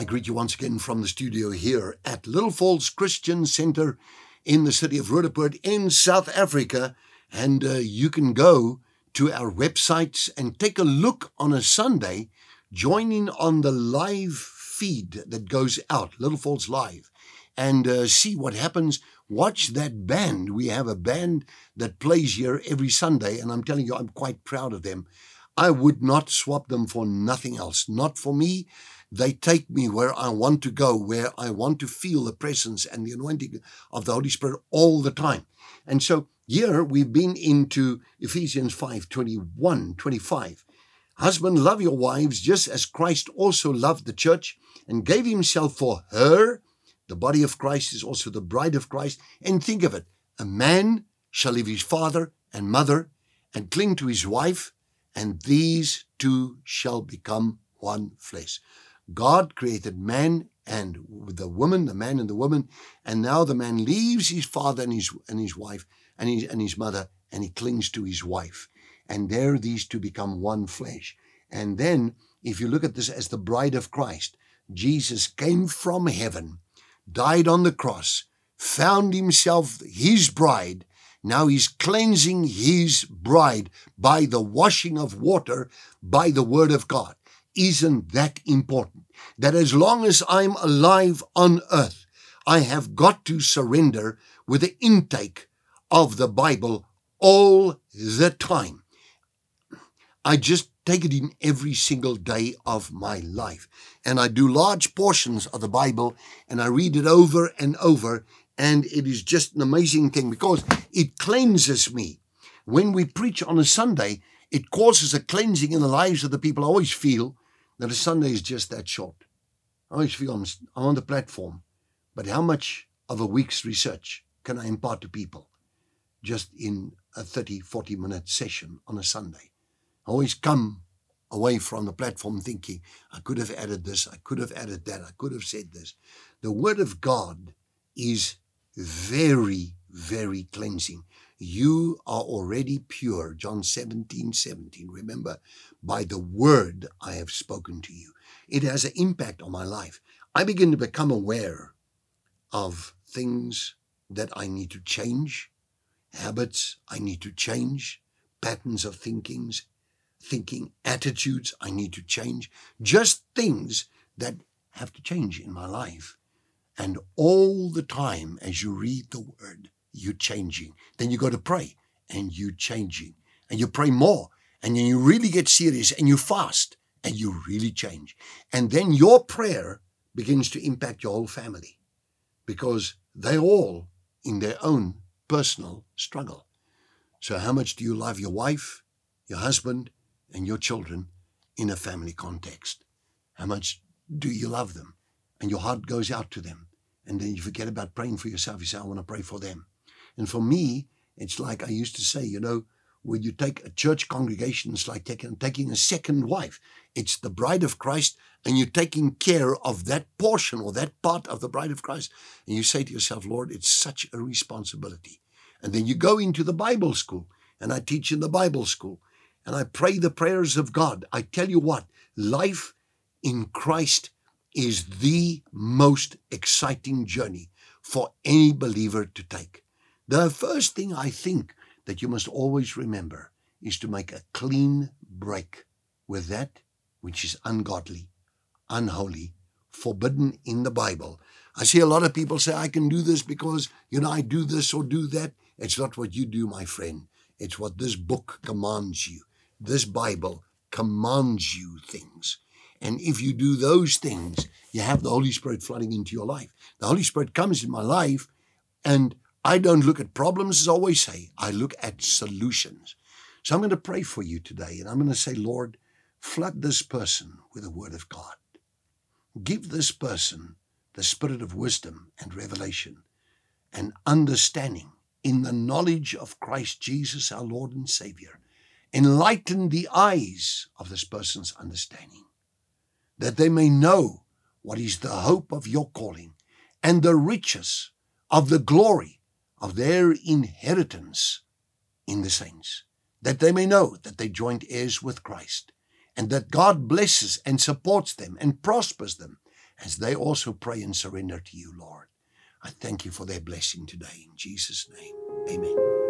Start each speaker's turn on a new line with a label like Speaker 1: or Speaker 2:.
Speaker 1: I greet you once again from the studio here at Little Falls Christian Center in the city of Roodepoort in South Africa. And uh, you can go to our websites and take a look on a Sunday, joining on the live feed that goes out, Little Falls Live, and uh, see what happens. Watch that band. We have a band that plays here every Sunday, and I'm telling you, I'm quite proud of them. I would not swap them for nothing else. Not for me. They take me where I want to go, where I want to feel the presence and the anointing of the Holy Spirit all the time. And so here we've been into Ephesians 5 21, 25. Husband, love your wives just as Christ also loved the church and gave himself for her. The body of Christ is also the bride of Christ. And think of it a man shall leave his father and mother and cling to his wife, and these two shall become one flesh. God created man and the woman, the man and the woman, and now the man leaves his father and his and his wife and his and his mother, and he clings to his wife. And there these two become one flesh. And then, if you look at this as the bride of Christ, Jesus came from heaven, died on the cross, found himself his bride. Now he's cleansing his bride by the washing of water by the word of God. Isn't that important? That as long as I'm alive on earth, I have got to surrender with the intake of the Bible all the time. I just take it in every single day of my life. And I do large portions of the Bible and I read it over and over. And it is just an amazing thing because it cleanses me. When we preach on a Sunday, it causes a cleansing in the lives of the people. I always feel that a Sunday is just that short. I always feel I'm, I'm on the platform, but how much of a week's research can I impart to people just in a 30, 40 minute session on a Sunday? I always come away from the platform thinking, I could have added this, I could have added that, I could have said this. The Word of God is very, very cleansing. You are already pure. John 17, 17. Remember, by the word I have spoken to you. It has an impact on my life. I begin to become aware of things that I need to change, habits I need to change, patterns of thinkings, thinking attitudes I need to change, just things that have to change in my life. And all the time as you read the word, you're changing. Then you go to pray and you're changing. And you pray more. And then you really get serious and you fast and you really change. And then your prayer begins to impact your whole family because they're all in their own personal struggle. So, how much do you love your wife, your husband, and your children in a family context? How much do you love them? And your heart goes out to them. And then you forget about praying for yourself. You say, I want to pray for them. And for me, it's like I used to say, you know, when you take a church congregation, it's like taking, taking a second wife. It's the bride of Christ, and you're taking care of that portion or that part of the bride of Christ. And you say to yourself, Lord, it's such a responsibility. And then you go into the Bible school, and I teach in the Bible school, and I pray the prayers of God. I tell you what, life in Christ is the most exciting journey for any believer to take. The first thing I think that you must always remember is to make a clean break with that which is ungodly, unholy, forbidden in the Bible. I see a lot of people say, I can do this because, you know, I do this or do that. It's not what you do, my friend. It's what this book commands you. This Bible commands you things. And if you do those things, you have the Holy Spirit flooding into your life. The Holy Spirit comes in my life and I don't look at problems, as I always say, I look at solutions. So I'm going to pray for you today, and I'm going to say, Lord, flood this person with the Word of God. Give this person the spirit of wisdom and revelation and understanding in the knowledge of Christ Jesus, our Lord and Savior. Enlighten the eyes of this person's understanding, that they may know what is the hope of your calling and the riches of the glory of their inheritance in the saints, that they may know that they joint heirs with Christ, and that God blesses and supports them and prospers them as they also pray and surrender to you, Lord. I thank you for their blessing today. In Jesus' name, amen.